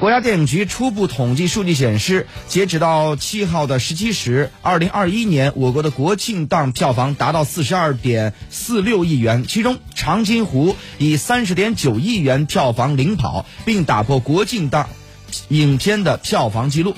国家电影局初步统计数据显示截止到七号的十七时二零二一年我国的国庆档票房达到四十二点四六亿元其中长津湖以三十点九亿元票房领跑并打破国庆档影片的票房纪录。